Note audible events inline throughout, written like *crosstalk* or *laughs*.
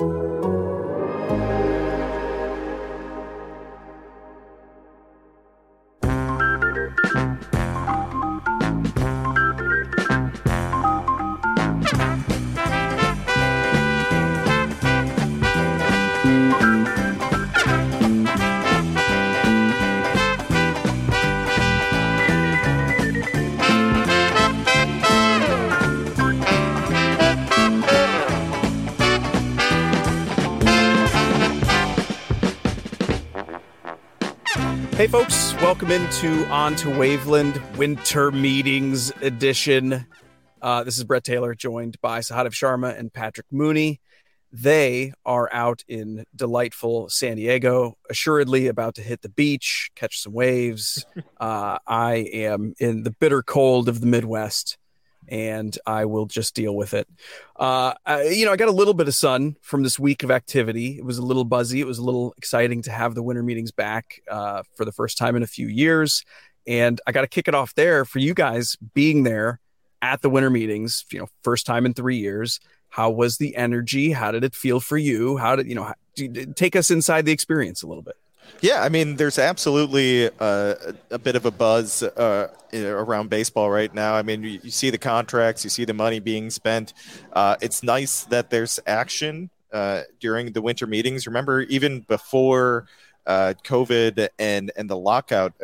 you. Hey, folks, welcome into On to Waveland Winter Meetings Edition. Uh, this is Brett Taylor, joined by Sahadev Sharma and Patrick Mooney. They are out in delightful San Diego, assuredly about to hit the beach, catch some waves. *laughs* uh, I am in the bitter cold of the Midwest, and I will just deal with it. Uh, I, you know, I got a little bit of sun from this week of activity. It was a little buzzy. It was a little exciting to have the winter meetings back uh, for the first time in a few years. And I got to kick it off there for you guys being there at the winter meetings, you know, first time in three years. How was the energy? How did it feel for you? How did, you know, take us inside the experience a little bit. Yeah, I mean, there's absolutely uh, a bit of a buzz uh, around baseball right now. I mean, you, you, see the contracts, you see the money being spent. Uh, it's nice that there's action uh, during the winter meetings. Remember, even before uh, COVID and and the lockout,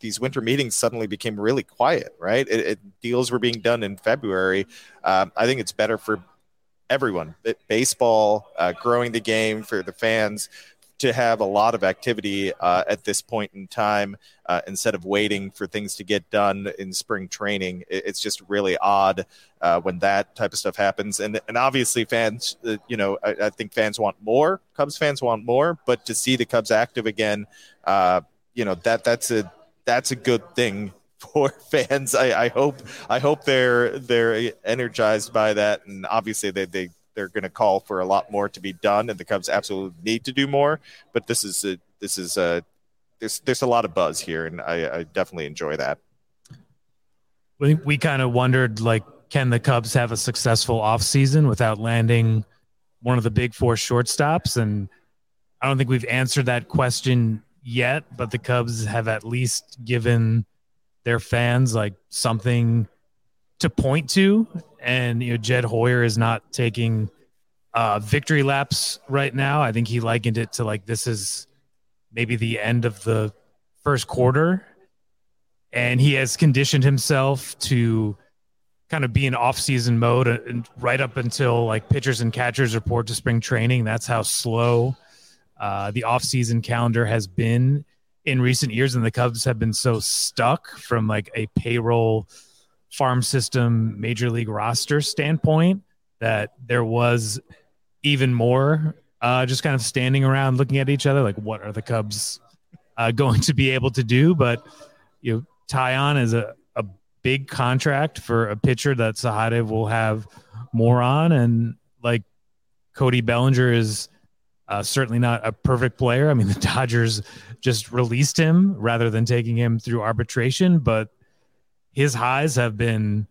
these winter meetings suddenly became really quiet. Right, it, it, deals were being done in February. Um, I think it's better for everyone, baseball, growing the game for the fans to have a lot of activity uh, at this point in time uh, instead of waiting for things to get done in spring training. It's just really odd uh, when that type of stuff happens. And and obviously, fans, uh, you know, I, I, think fans want more. Cubs fans want more, but to see the Cubs active again, uh, you know, that that's a that's a good thing *laughs* for fans. I, I hope I hope they're they're energized by that, and obviously they they they're going to call for a lot more to be done, and the Cubs absolutely need to do more. But this is a, this is a there's there's a lot of buzz here, and I, I definitely enjoy that. We we kind of wondered like, can the Cubs have a successful offseason without landing one of the big four shortstops? And I don't think we've answered that question yet, but the Cubs have at least given their fans like something to point to. And you know, Jed Hoyer is not taking uh, victory laps right now. I think he likened it to like this is maybe the end of the first quarter, and he has conditioned himself to kind of be in off-season mode and right up until like pitchers and catchers report to spring training. That's how slow uh, the off-season calendar has been in recent years, and the Cubs have been so stuck from like a payroll farm system major league roster standpoint that there was even more uh, just kind of standing around looking at each other like what are the cubs uh, *laughs* going to be able to do but you know Taillon is a, a big contract for a pitcher that Sahadev will have more on and like Cody Bellinger is uh, certainly not a perfect player. I mean, the *laughs* Dodgers just released him rather than taking him through arbitration, but his highs have been,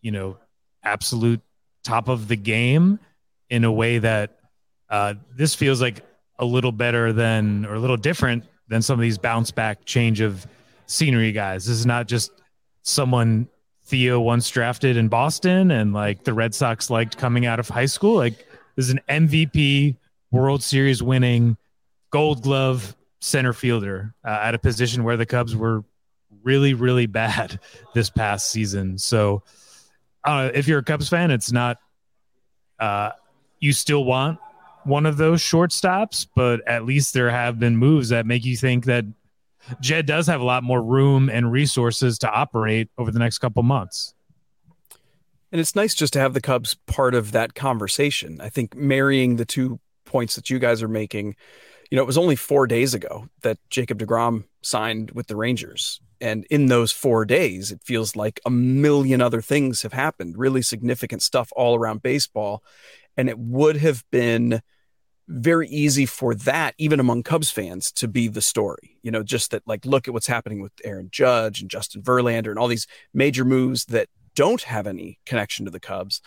you know, absolute top of the game in a way that uh, this feels like a little better than or a little different than some of these bounce back change of scenery guys. This is not just someone Theo once drafted in Boston and like the Red Sox liked coming out of high school. Like this is an MVP World Series winning gold glove center fielder uh, at a position where the Cubs were really, really bad *laughs* this past season. So, uh, if you're a Cubs fan, it's not, uh, you still want one of those shortstops, but at least there have been moves that make you think that Jed does have a lot more room and resources to operate over the next couple months. And it's nice just to have the Cubs part of that conversation. I think marrying the two points that you guys are making, you know, it was only four days ago that Jacob DeGrom signed with the Rangers. And in those four days, it feels like a million other things have happened, really significant stuff all around baseball. And it would have been very easy for that, even among Cubs fans, to be the story. You know, just that, like, look at what's happening with Aaron Judge and Justin Verlander and all these major moves that don't have any connection to the Cubs.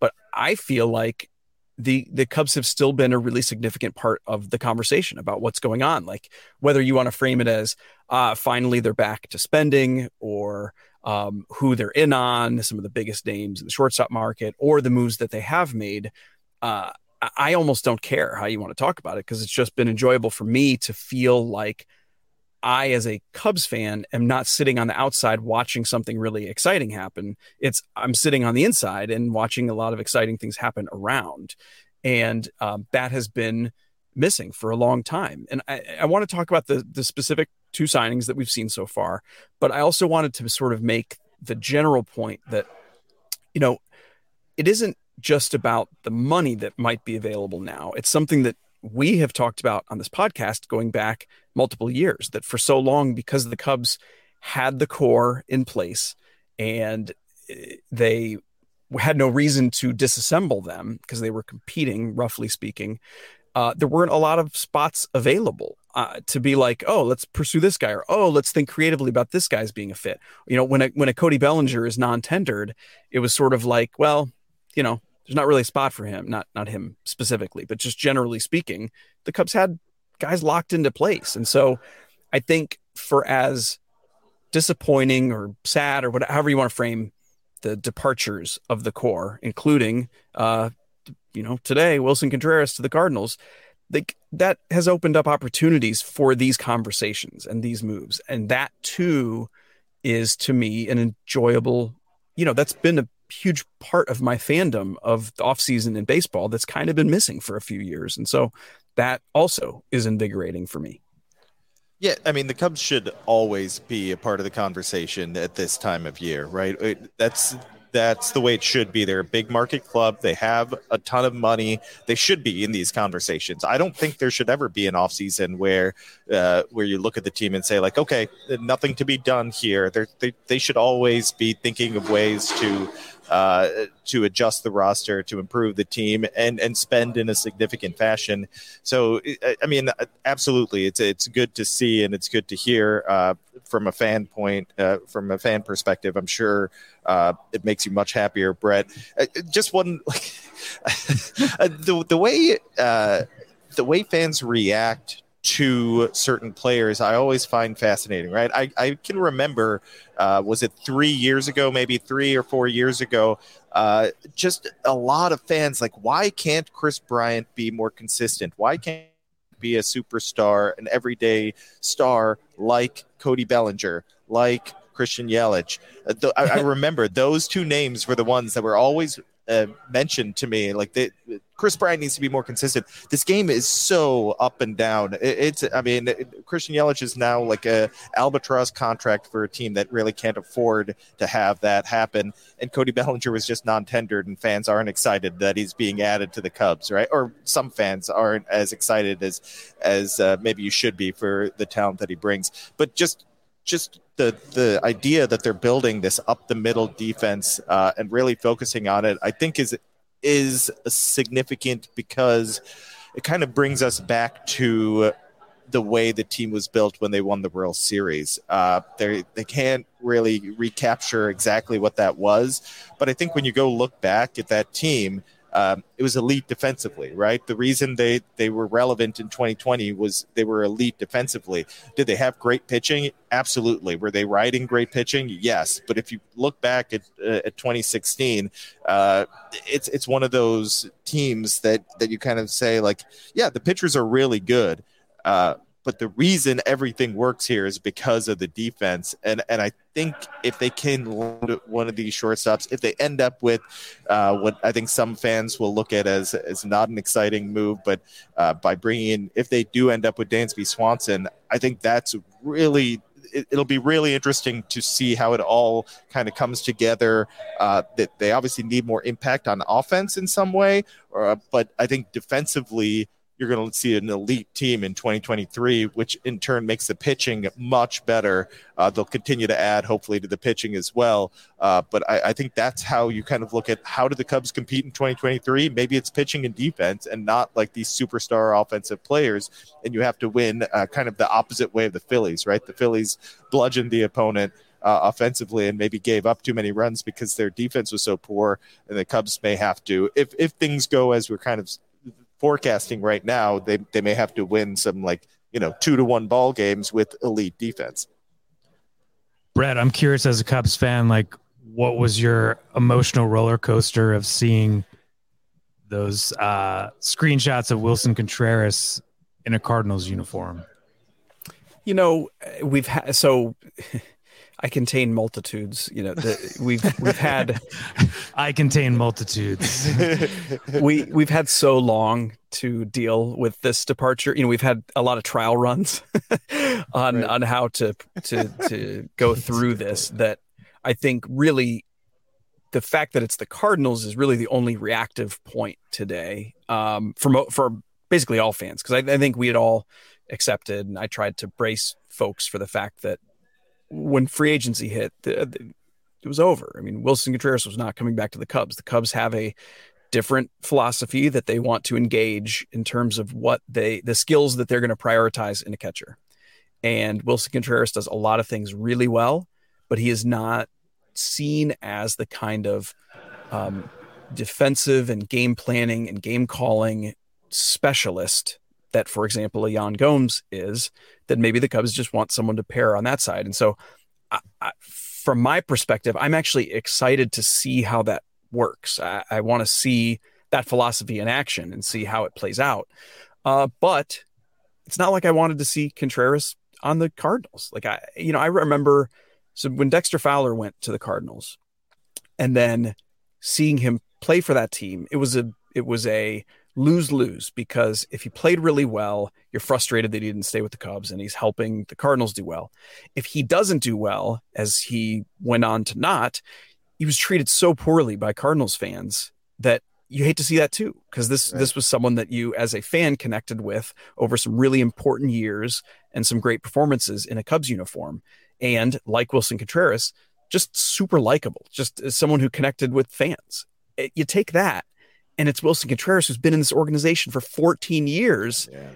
But I feel like the the Cubs have still been a really significant part of the conversation about what's going on. Like whether you want to frame it as uh, finally they're back to spending or um, who they're in on, some of the biggest names in the shortstop market, or the moves that they have made. Uh, I almost don't care how you want to talk about it because it's just been enjoyable for me to feel like I, as a Cubs fan, am not sitting on the outside watching something really exciting happen. It's I'm sitting on the inside and watching a lot of exciting things happen around, and um, that has been missing for a long time. And I, I want to talk about the the specific two signings that we've seen so far, but I also wanted to sort of make the general point that you know it isn't just about the money that might be available now. It's something that we have talked about on this podcast going back multiple years that for so long, because the Cubs had the core in place and eh, they had no reason to disassemble them because they were competing, roughly speaking. Uh, there weren't a lot of spots available uh, to be like, oh, let's pursue this guy, or oh, let's think creatively about this guy's being a fit. You know, when a when a Cody Bellinger is non-tendered, it was sort of like, well, you know, there's not really a spot for him, not not him specifically, but just generally speaking, the Cubs had guys locked into place. And so I think for as disappointing or sad or whatever you want to frame the departures of the core, including uh, you know, today Willson Contreras to the Cardinals, like that has opened up opportunities for these conversations and these moves. And that too is to me an enjoyable, you know, that's been a huge part of my fandom of the offseason in baseball that's kind of been missing for a few years. And so that also is invigorating for me. Yeah, I mean the Cubs should always be a part of the conversation at this time of year, right? That's that's the way it should be. They're a big market club. They have a ton of money. They should be in these conversations. I don't think there should ever be an offseason where uh, where you look at the team and say like, okay, nothing to be done here. They're, they they should always be thinking of ways to uh, to adjust the roster, to improve the team, and and spend in a significant fashion. So, I mean, absolutely, it's it's good to see and it's good to hear uh, from a fan point, uh, from a fan perspective. I'm sure uh, it makes you much happier, Brett. Uh, just one, *laughs* like the the way the way fans react to certain players I always find fascinating, right? I, I can remember, uh, was it three years ago, maybe three or four years ago, uh, just a lot of fans like, why can't Kris Bryant be more consistent? Why can't be a superstar, an everyday star like Cody Bellinger, like Christian Yelich? Uh, I, I *laughs* remember those two names were the ones that were always uh, mentioned to me. Like they, Kris Bryant needs to be more consistent. This game is so up and down. It, it's, I mean, it, Christian Yelich is now like a albatross contract for a team that really can't afford to have that happen. And Cody Bellinger was just non-tendered, and fans aren't excited that he's being added to the Cubs, right? Or some fans aren't as excited as as uh, maybe you should be for the talent that he brings. But just just the the idea that they're building this up the middle defense uh, and really focusing on it, I think is is significant because it kind of brings us back to the way the team was built when they won the World Series. Uh, they they can't really recapture exactly what that was, but I think when you go look back at that team, um, it was elite defensively, right? The reason they, they were relevant in 2020 was they were elite defensively. Did they have great pitching? Absolutely. Were they riding great pitching? Yes. But if you look back at, uh, at 2016, uh, it's it's one of those teams that that you kind of say like, yeah, the pitchers are really good. Uh, but the reason everything works here is because of the defense. And and I think if they can one of these shortstops, if they end up with uh, what I think some fans will look at as as not an exciting move, but uh, by bringing in, if they do end up with Dansby Swanson, I think that's really it, will be really interesting to see how it all kind of comes together. Uh, that they obviously need more impact on offense in some way, uh, but I think defensively you're going to see an elite team in 2023, which in turn makes the pitching much better. Uh, they'll continue to add, hopefully, to the pitching as well. Uh, but I, I, think that's how you kind of look at how do the Cubs compete in 2023. Maybe it's pitching and defense, and not like these superstar offensive players. And you have to win uh, kind of the opposite way of the Phillies, right? The Phillies bludgeoned the opponent. Uh, offensively and maybe gave up too many runs because their defense was so poor and the Cubs may have to if if things go as we're kind of forecasting right now, they they may have to win some like you know two to one ball games with elite defense. Brett, I'm curious as a Cubs fan, like what was your emotional roller coaster of seeing those uh, screenshots of Willson Contreras in a Cardinals uniform? You know, we've had so *laughs* I contain multitudes. You know, the, we've we've had. *laughs* I contain multitudes. *laughs* we we've had so long to deal with this departure. You know, we've had a lot of trial runs *laughs* on right. on how to to to go through this. That I think really, the fact that it's the Cardinals is really the only reactive point today um, for for basically all fans because I, I think we had all accepted, and I tried to brace folks for the fact that when free agency hit, the, the, it was over. I mean, Willson Contreras was not coming back to the Cubs. The Cubs have a different philosophy that they want to engage in terms of what they the skills that they're going to prioritize in a catcher. And Willson Contreras does a lot of things really well, but he is not seen as the kind of um, defensive and game planning and game calling specialist that, for example, a Yan Gomes is, then maybe the Cubs just want someone to pair on that side. And so, I, I, from my perspective, I'm actually excited to see how that works. I, I want to see that philosophy in action and see how it plays out. Uh, but it's not like I wanted to see Contreras on the Cardinals. Like I, you know, I remember so when Dexter Fowler went to the Cardinals, and then seeing him play for that team, it was a it was a lose lose because if he played really well, you're frustrated that he didn't stay with the Cubs and he's helping the Cardinals do well. If he doesn't do well, as he went on to not, he was treated so poorly by Cardinals fans that you hate to see that too because this right. this was someone that you as a fan connected with over some really important years and some great performances in a Cubs uniform and like Willson Contreras just super likable just as someone who connected with fans it, you take that and it's Willson Contreras who's been in this organization for 14 years, yeah.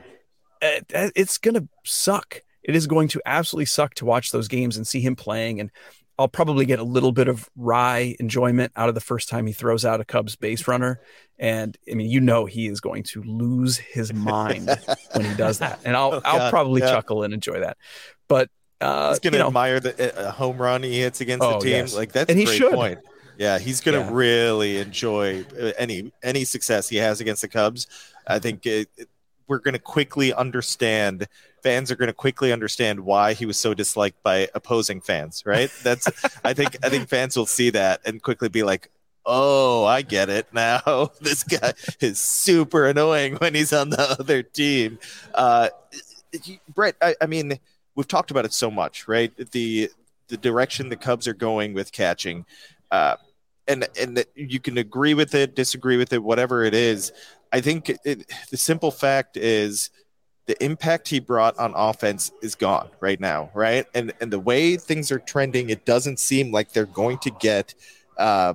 Uh, it's going to suck. It is going to absolutely suck to watch those games and see him playing. And I'll probably get a little bit of wry enjoyment out of the first time he throws out a Cubs base runner. And I mean, you know, he is going to lose his *laughs* mind when he does that. And I'll, oh, I'll probably yeah. chuckle and enjoy that. But uh, he's going to you know, admire the uh, home run he hits against oh, the team. Yes. Like that's and a he great should. point. Yeah, he's going to yeah. really enjoy uh, any any success he has against the Cubs. I think it, it, we're going to quickly understand. Fans are going to quickly understand why he was so disliked by opposing fans. Right? *laughs* That's. I think. I think fans will see that and quickly be like, "Oh, I get it now. *laughs* this guy is super annoying when he's on the other team." Uh, Brett, I, I mean, we've talked about it so much, right? The the direction the Cubs are going with catching. Uh, and and you can agree with it, disagree with it, whatever it is. I think it, the simple fact is the impact he brought on offense is gone right now, right? And and the way things are trending, it doesn't seem like they're going to get uh,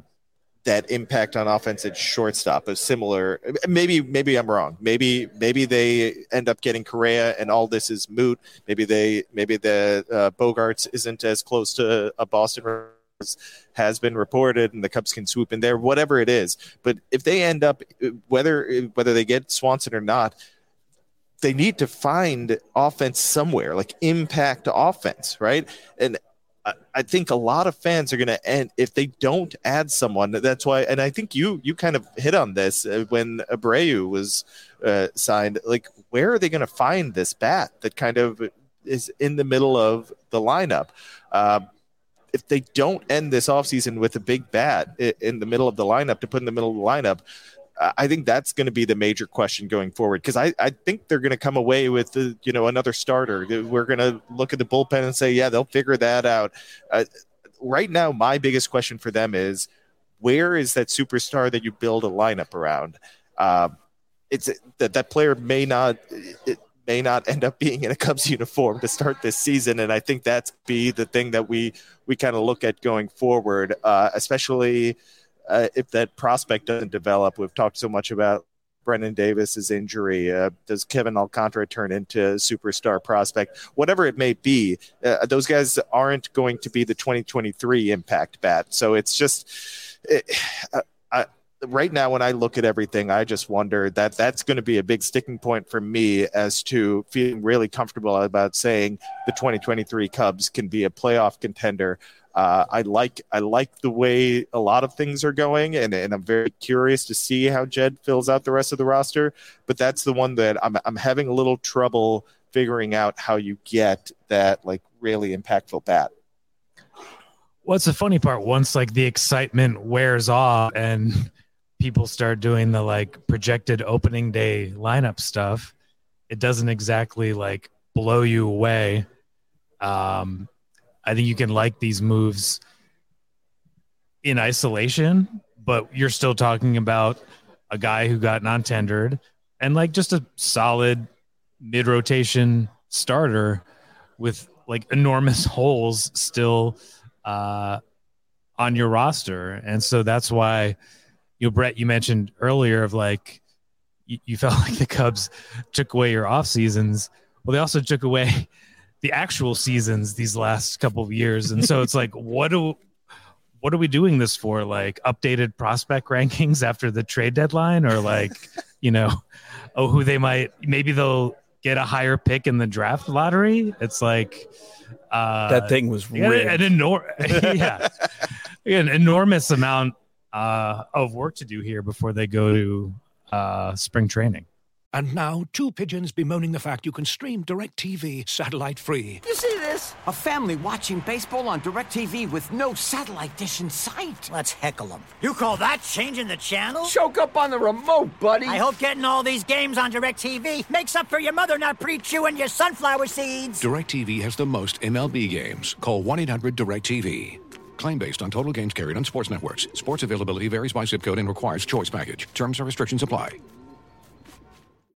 that impact on offense at shortstop. A similar, maybe maybe I'm wrong. Maybe maybe they end up getting Correa, and all this is moot. Maybe they maybe the uh, Bogaerts isn't as close to a Boston has been reported and the Cubs can swoop in there, whatever it is. But if they end up, whether whether they get Swanson or not, they need to find offense somewhere, like impact offense, right? And I think a lot of fans are going to end if they don't add someone. That's why, and I think you you kind of hit on this uh, when Abreu was uh, signed. Like, where are they going to find this bat that kind of is in the middle of the lineup? Uh, if they don't end this offseason with a big bat in the middle of the lineup to put in the middle of the lineup, I think that's going to be the major question going forward because I, I think they're going to come away with the, you know another starter. We're going to look at the bullpen and say, yeah, they'll figure that out. Uh, right now, my biggest question for them is where is that superstar that you build a lineup around? Uh, it's that that player may not it may not end up being in a Cubs uniform to start this season, and I think that's be the thing that we we kind of look at going forward, uh, especially uh, if that prospect doesn't develop. We've talked so much about Brennen Davis's injury? Uh, does Kevin Alcantara turn into a superstar prospect? Whatever it may be, uh, those guys aren't going to be the 2023 impact bat. So it's just, it, uh, right now when I look at everything, I just wonder that that's going to be a big sticking point for me as to feeling really comfortable about saying the 2023 Cubs can be a playoff contender. Uh, I like I like the way a lot of things are going, and, and I'm very curious to see how Jed fills out the rest of the roster. But that's the one that I'm I'm having a little trouble figuring out how you get that like really impactful bat. What's the funny part? Once like the excitement wears off and people start doing the like projected opening day lineup stuff, it doesn't exactly like blow you away. Um, I think you can like these moves in isolation, but you're still talking about a guy who got non tendered and like just a solid mid rotation starter with like enormous *laughs* holes still uh, on your roster. And so that's why, you know, Brett, you mentioned earlier of like, you, you felt *laughs* like the Cubs took away your off seasons. Well, they also took away *laughs* the actual seasons these last couple of years. And so it's like, *laughs* what do what are we doing this for? Like updated prospect rankings after the trade deadline, or like, you know, oh, who they might maybe they'll get a higher pick in the draft lottery. It's like uh, that thing was an, an, enor- yeah, an enormous amount uh, of work to do here before they go to uh, spring training. And now, two pigeons bemoaning the fact you can stream DirecTV satellite free. You see this? A family watching baseball on DirecTV with no satellite dish in sight. Let's heckle them. You call that changing the channel? Choke up on the remote, buddy. I hope getting all these games on DirecTV makes up for your mother not pre-chewing your sunflower seeds. DirecTV has the most MLB games. Call 1-800-DirecTV. Claim based on total games carried on sports networks. Sports availability varies by zip code and requires choice package. Terms and restrictions apply.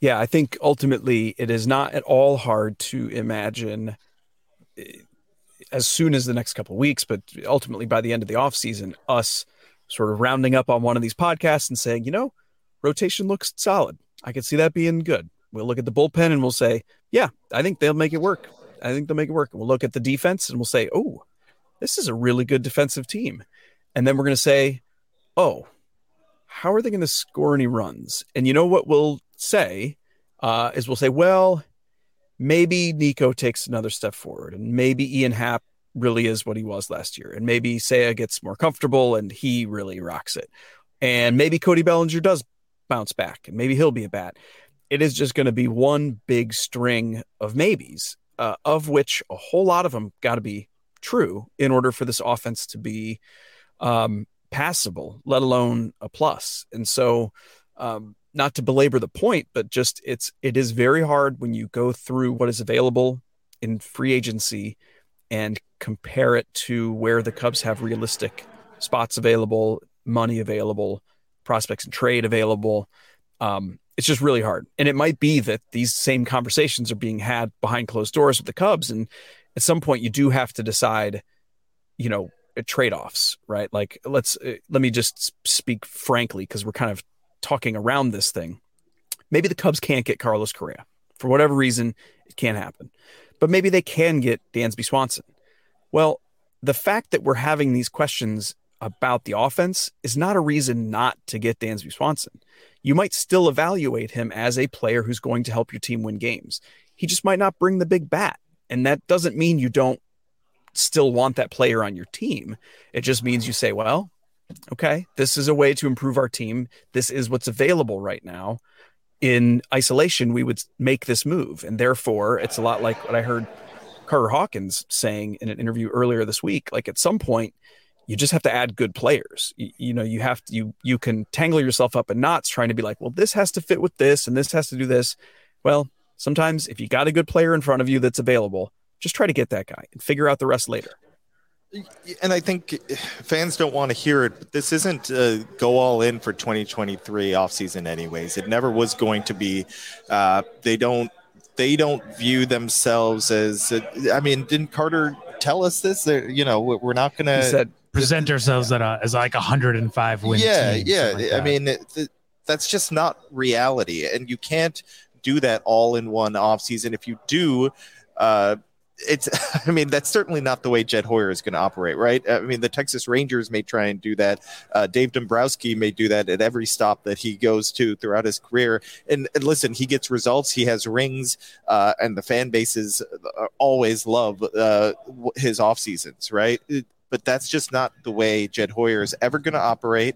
yeah, I think ultimately it is not at all hard to imagine eh, as soon as the next couple weeks, but ultimately by the end of the offseason, us sort of rounding up on one of these podcasts and saying, you know, rotation looks solid. I could see that being good. We'll look at the bullpen and we'll say, yeah, I think they'll make it work. I think they'll make it work. We'll look at the defense and we'll say, oh, this is a really good defensive team. And then we're going to say, oh, how are they going to score any runs? And you know what we'll say uh, is we'll say, well, maybe Nico takes another step forward, and maybe Ian Happ really is what he was last year, and maybe Seiya gets more comfortable and he really rocks it, and maybe Cody Bellinger does bounce back, and maybe he'll be a bat. It is just going to be one big string of maybes, uh, of which a whole lot of them got to be true in order for this offense to be um, passable, let alone a plus. And so, um, not to belabor the point, but just it's it is very hard when you go through what is available in free agency and compare it to where the Cubs have realistic spots available, money available, prospects and trade available. Um, it's just really hard. And it might be that these same conversations are being had behind closed doors with the Cubs. And at some point, you do have to decide, you know, trade-offs right like let's uh, let me just speak frankly because we're kind of talking around this thing maybe the cubs can't get carlos correa for whatever reason it can't happen but maybe they can get dansby swanson well the fact that we're having these questions about the offense is not a reason not to get Dansby Swanson. You might still evaluate him as a player who's going to help your team win games. He just might not bring the big bat. And that doesn't mean you don't still want that player on your team. It just means you say, well, okay, this is a way to improve our team. This is what's available right now. In isolation, we would make this move. And therefore, it's a lot like what I heard Carter Hawkins saying in an interview earlier this week. Like at some point, you just have to add good players. You, you, know, you have to you you can tangle yourself up in knots trying to be like, well, this has to fit with this and this has to do this. Well, sometimes if you got a good player in front of you that's available, just try to get that guy and figure out the rest later. And I think fans don't want to hear it, but this isn't uh, go all in for 2023 offseason anyways. It never was going to be. Uh, they don't they don't view themselves as. Uh, I mean, didn't Carter tell us this? They're, you know, we're not going to present *laughs* ourselves at a, as like 105 wins. Yeah, yeah. Like I mean, it, that's just not reality, and you can't do that all in one offseason. If you do, uh, it's *laughs* i mean that's certainly not the way jed hoyer is going to operate right? I mean the texas rangers may try and do that. Uh, dave dombrowski may do that at every stop that he goes to throughout his career. And, and listen he gets results he has rings uh, and the fan bases uh, always love uh, his off seasons right but that's just not the way jed hoyer is ever going to operate.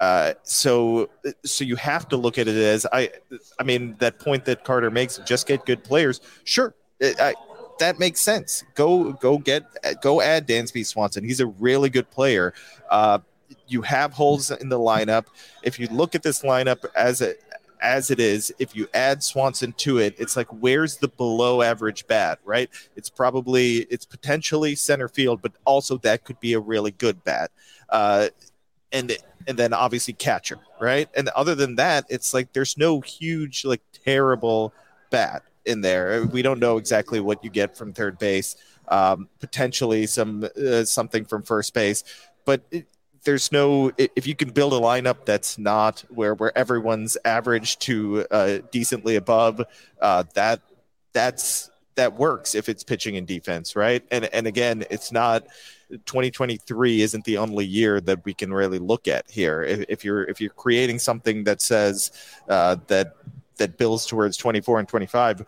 Uh, so, so you have to look at it as I, I mean, that point that Carter makes, just get good players. Sure, I, that makes sense. Go go get go add Dansby Swanson. He's a really good player. Uh, you have holes in the lineup. If you look at this lineup as it as it is, if you add Swanson to it, it's like where's the below average bat, right? It's probably it's potentially center field, but also that could be a really good bat. Uh, and and then obviously catcher, right? And other than that, it's like there's no huge like terrible bat in there. We don't know exactly what you get from third base. Um, potentially some uh, something from first base, but it, there's no if you can build a lineup that's not where where everyone's average to uh, decently above uh, that that's that works if it's pitching and defense right and and again it's not 2023 isn't the only year that we can really look at here if, if you're if you're creating something that says uh, that that builds towards 24 and 25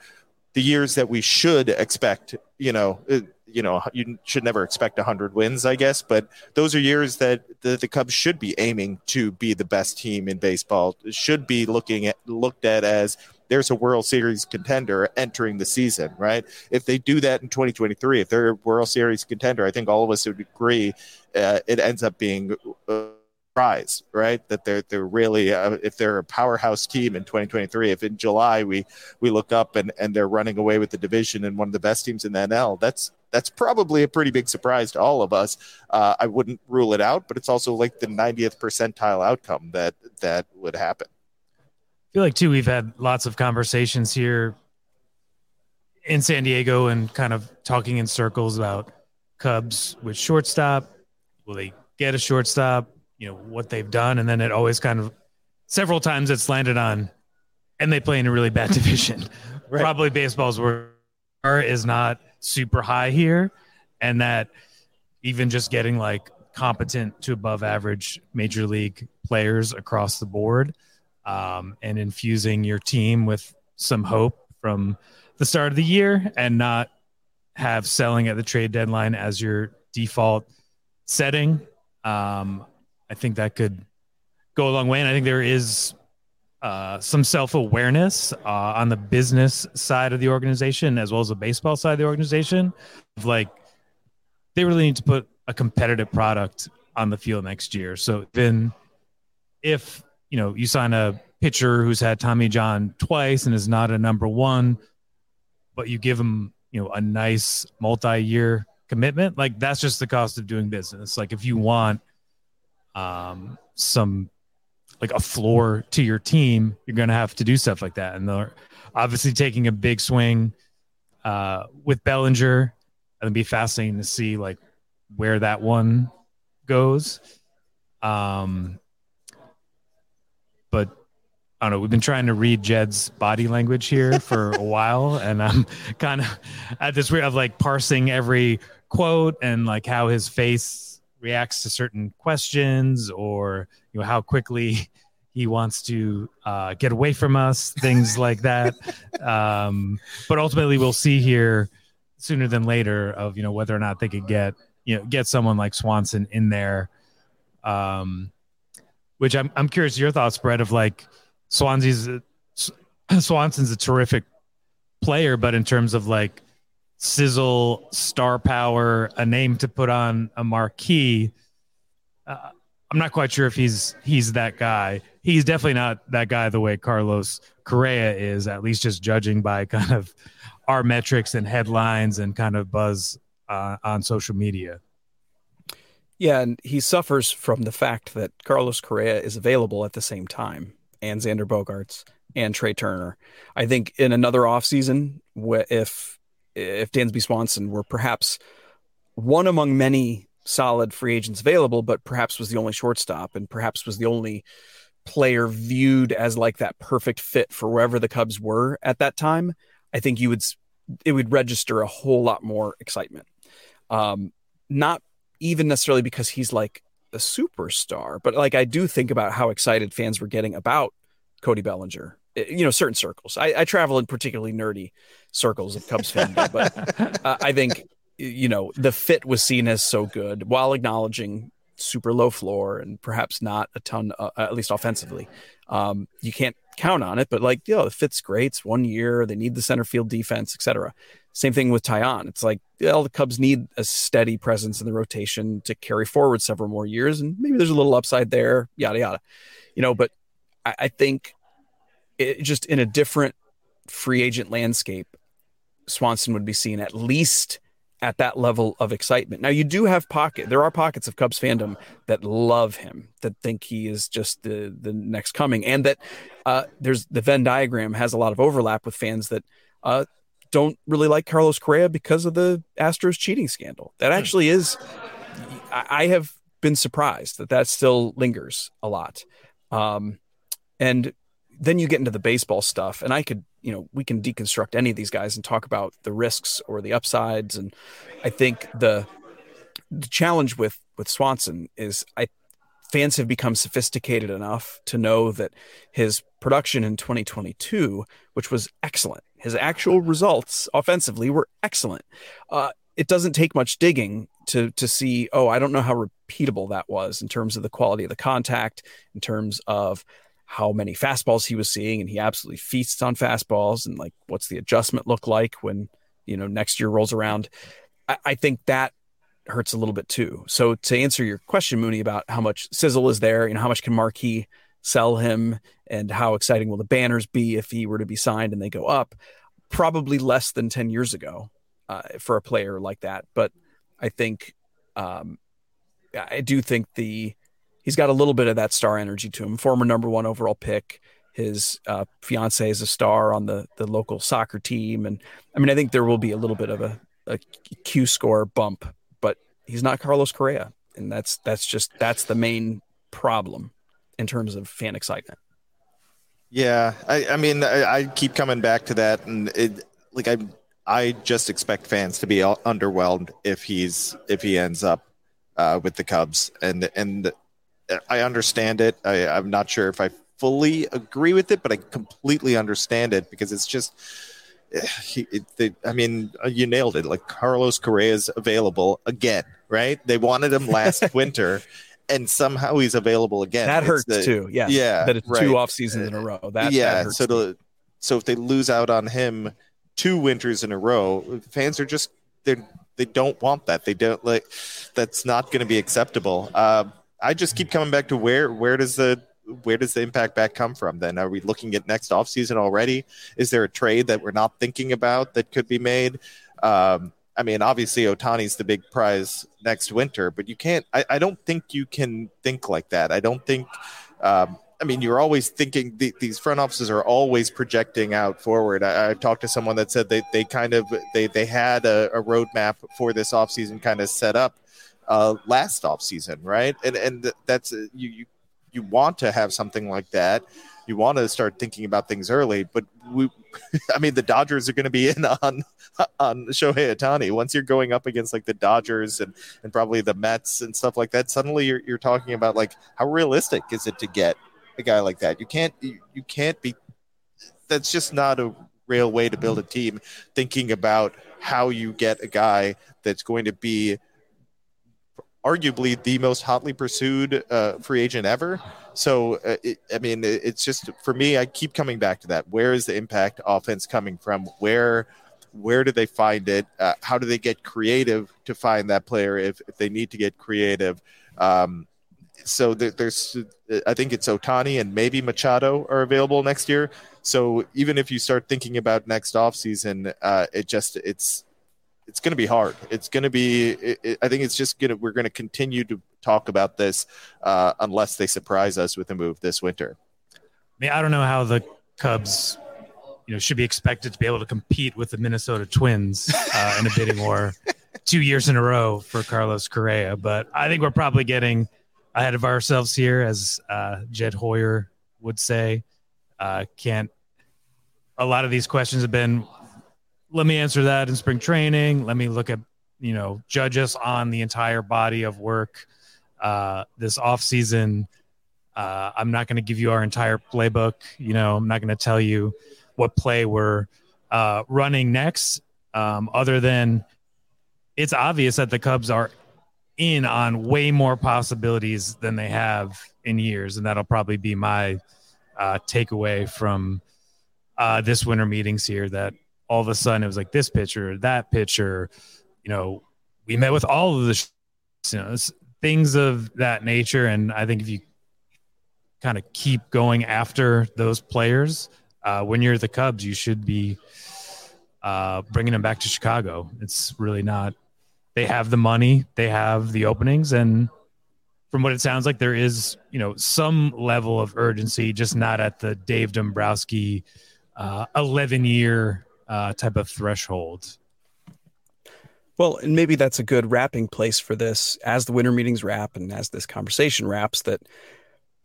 the years that we should expect you know uh, you know you should never expect 100 wins i guess but those are years that the, the cubs should be aiming to be the best team in baseball should be looking at looked at as there's a world series contender entering the season right? If they do that in 2023 if they're a world series contender i think all of us would agree uh, it ends up being uh, surprise, right? That they're they're really uh, if they're a powerhouse team in 2023. If in July we we look up and and they're running away with the division and one of the best teams in the NL, that's that's probably a pretty big surprise to all of us. Uh, I wouldn't rule it out, but it's also like the 90th percentile outcome that that would happen. I feel like too we've had lots of conversations here in San Diego and kind of talking in circles about Cubs with shortstop. Will they get a shortstop? You know what they've done, and then it always kind of several times it's landed on, and they play in a really bad *laughs* division. right. Probably baseball's where is not super high here, and that even just getting like competent to above average major league players across the board, um, and infusing your team with some hope from the start of the year, and not have selling at the trade deadline as your default setting. Um, I think that could go a long way. And I think there is uh, some self awareness uh, on the business side of the organization as well as the baseball side of the organization. Of like, they really need to put a competitive product on the field next year. So then, if you know you sign a pitcher who's had Tommy John twice and is not a number one, but you give him you know a nice multi-year commitment, like that's just the cost of doing business. Like if you want um, some like a floor to your team, you're going to have to do stuff like that. And they're obviously taking a big swing uh, with Bellinger. And it'll be fascinating to see like where that one goes. Um, but I don't know. We've been trying to read Jed's body language here for a *laughs* while, and I'm kind of at this weird of like parsing every quote and like how his face reacts to certain questions or you know how quickly *laughs* he wants to uh, get away from us, things *laughs* like that. Um, but ultimately, we'll see here sooner than later of you know whether or not they could get you know get someone like Swanson in there. Um, which I'm I'm curious your thoughts, Brett, of like Swansea's Swanson's a terrific player, but in terms of like sizzle, star power, a name to put on a marquee. Uh, I'm not quite sure if he's he's that guy. He's definitely not that guy the way Carlos Correa is, at least just judging by *laughs* kind of our metrics and headlines and kind of buzz uh, on social media. Yeah, and he suffers from the fact that Carlos Correa is available at the same time, and Xander Bogaerts and Trea Turner. I think in another offseason, if if Dansby Swanson were perhaps one among many solid free agents available, but perhaps was the only shortstop and perhaps was the only player viewed as like that perfect fit for wherever the Cubs were at that time, I think you would it would register a whole lot more excitement. Um, not even necessarily because he's like a superstar, but like I do think about how excited fans were getting about Cody Bellinger. You know, certain circles. I, I travel in particularly nerdy circles of Cubs fandom, but *laughs* uh, I think you know the fit was seen as so good while acknowledging super low floor and perhaps not a ton, uh, at least offensively. Um, you can't count on it, but like, you know, the fit's great. It's one year. They need the center field defense, etc. Same thing with Taillon. It's like, well, the Cubs need a steady presence in the rotation to carry forward several more years. And maybe there's a little upside there, yada, yada. You know, but I, I think it just in a different free agent landscape, Swanson would be seen at least at that level of excitement. Now you do have pocket. There are pockets of Cubs fandom that love him, that think he is just the the next coming, and that uh, there's the Venn diagram has a lot of overlap with fans that uh, don't really like Carlos Correa because of the Astros cheating scandal. That actually is. I, I have been surprised that that still lingers a lot, um, and then you get into the baseball stuff, and I could you know we can deconstruct any of these guys and talk about the risks or the upsides and i think the the challenge with with swanson is i fans have become sophisticated enough to know that his production in 2022 which was excellent his actual results offensively were excellent. Uh, it doesn't take much digging to to see oh i don't know how repeatable that was in terms of the quality of the contact in terms of how many fastballs he was seeing, and he absolutely feasts on fastballs. And like, what's the adjustment look like when you know next year rolls around? I, I think that hurts a little bit too. So to answer your question, Mooney, about how much sizzle is there, you know, how much can Marquee sell him, and how exciting will the banners be if he were to be signed and they go up? Probably less than ten years ago uh, for a player like that. But I think um, I do think the he's got a little bit of that star energy to him. Former number one overall pick. His uh, fiance is a star on the the local soccer team, and I mean, I think there will be a little bit of a, a Q score bump, but he's not Carlos Correa, and that's that's just that's the main problem in terms of fan excitement. Yeah, I, I mean, I, I keep coming back to that, and it like I I just expect fans to be underwhelmed if he's if he ends up uh, with the Cubs, and and I understand it. I, I'm not sure if I fully agree with it, but I completely understand it because it's just. He, it, they, I mean, uh, you nailed it. Like Carlos Correa is available again, right? They wanted him last *laughs* winter, and somehow he's available again. That it's hurts the, too. Yeah, yeah. That it's right. two off seasons in a row. That yeah. That so to, so if they lose out on him two winters in a row, fans are just they they don't want that. They don't like that's not going to be acceptable. Uh, I just keep coming back to where where does the where does the impact back come from then? Are we looking at next offseason already? Is there a trade that we're not thinking about that could be made? Um, I mean, obviously Ohtani's the big prize next winter, but you can't I, I don't think you can think like that. I don't think um, I mean, you're always thinking the, these front offices are always projecting out forward. I, I, talked to someone that said they, they kind of they they had a, a roadmap for this offseason kind of set up, uh, last off season, right? And and that's uh, you, you you want to have something like that. You want to start thinking about things early, but we, *laughs* I mean, the Dodgers are going to be in on *laughs* on Shohei Ohtani. Once you're going up against like the Dodgers and and probably the Mets and stuff like that, suddenly you're you're talking about like how realistic is it to get a guy like that? You can't you, you can't be. That's just not a real way to build a team. Thinking about how you get a guy that's going to be arguably the most hotly pursued uh, free agent ever. So, uh, it, I mean, it, it's just for me. I keep coming back to that. Where is the impact offense coming from? Where, where do they find it? Uh, how do they get creative to find that player if, if they need to get creative? Um, so there, there's, I think it's Ohtani and maybe Machado are available next year. So even if you start thinking about next offseason, uh, it just it's it's going to be hard. It's going to be. It, it, I think it's just going to. We're going to continue to talk about this uh, unless they surprise us with a move this winter. I mean, I don't know how the Cubs, you know, should be expected to be able to compete with the Minnesota Twins uh, in a bidding war *laughs* two years in a row for Carlos Correa. But I think we're probably getting ahead of ourselves here, as uh, Jed Hoyer would say. Uh, can't. A lot of these questions have been let me answer that in spring training. Let me look at, you know, judge us on the entire body of work uh, this off season. Uh, I'm not going to give you our entire playbook. You know, I'm not going to tell you what play we're uh, running next, um, other than it's obvious that the Cubs are in on way more possibilities than they have in years. And that'll probably be my uh, takeaway from uh, this winter meetings here that all of a sudden it was like this pitcher, that pitcher. You know, we met with all of the you know, things of that nature, and I think if you kind of keep going after those players, uh, when you're the Cubs, you should be uh, bringing them back to Chicago. It's really not. They have the money, they have the openings, and from what it sounds like, there is you know some level of urgency, just not at the Dave Dombrowski uh, 11 year uh, type of threshold. Well, and maybe that's a good wrapping place for this as the winter meetings wrap and as this conversation wraps. That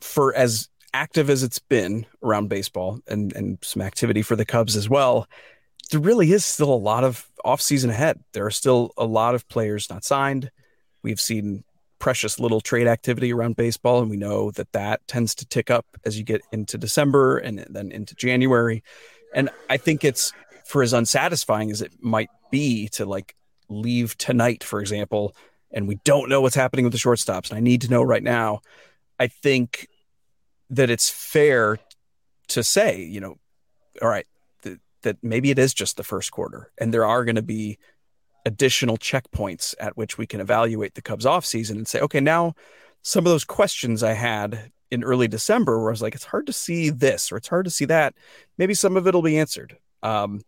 for as active as it's been around baseball and, and some activity for the Cubs as well, there really is still a lot of offseason ahead. There are still a lot of players not signed. We've seen precious little trade activity around baseball, and we know that that tends to tick up as you get into December and then into January. And I think it's for as unsatisfying as it might be to like leave tonight, for example, and we don't know what's happening with the shortstops, and I need to know right now, I think that it's fair to say, you know, all right, th- that maybe it is just the first quarter, and there are going to be additional checkpoints at which we can evaluate the Cubs offseason and say, okay, now some of those questions I had in early December where I was like, it's hard to see this or it's hard to see that. Maybe some of it'll be answered. Um,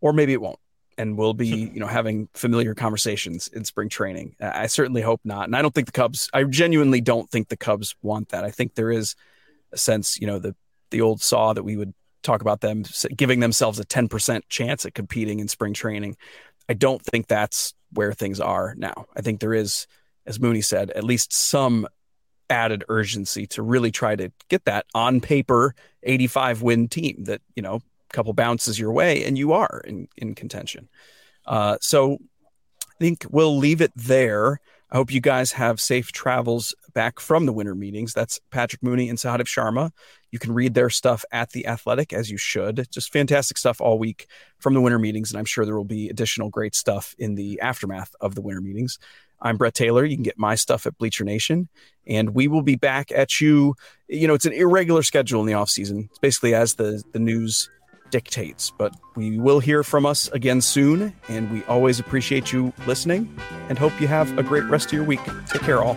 or maybe it won't and we'll be hmm. you know having familiar conversations in spring training. I certainly hope not and i don't think the cubs i genuinely don't think the cubs want that. I think there is a sense you know the the old saw that we would talk about them giving themselves a 10% chance at competing in spring training. I don't think that's where things are now. I think there is as mooney said at least some added urgency to really try to get that on paper 85 win team that you know couple bounces your way, and you are in, in contention. Uh, so I think we'll leave it there. I hope you guys have safe travels back from the winter meetings. That's Patrick Mooney and Sahadev Sharma. You can read their stuff at The Athletic, as you should. Just fantastic stuff all week from the winter meetings. And I'm sure there will be additional great stuff in the aftermath of the winter meetings. I'm Brett Taylor. You can get my stuff at Bleacher Nation. And we will be back at you. You know, it's an irregular schedule in the off season. It's basically as the, the news dictates. But we will hear from us again soon, and we always appreciate you listening and hope you have a great rest of your week. Take care, all.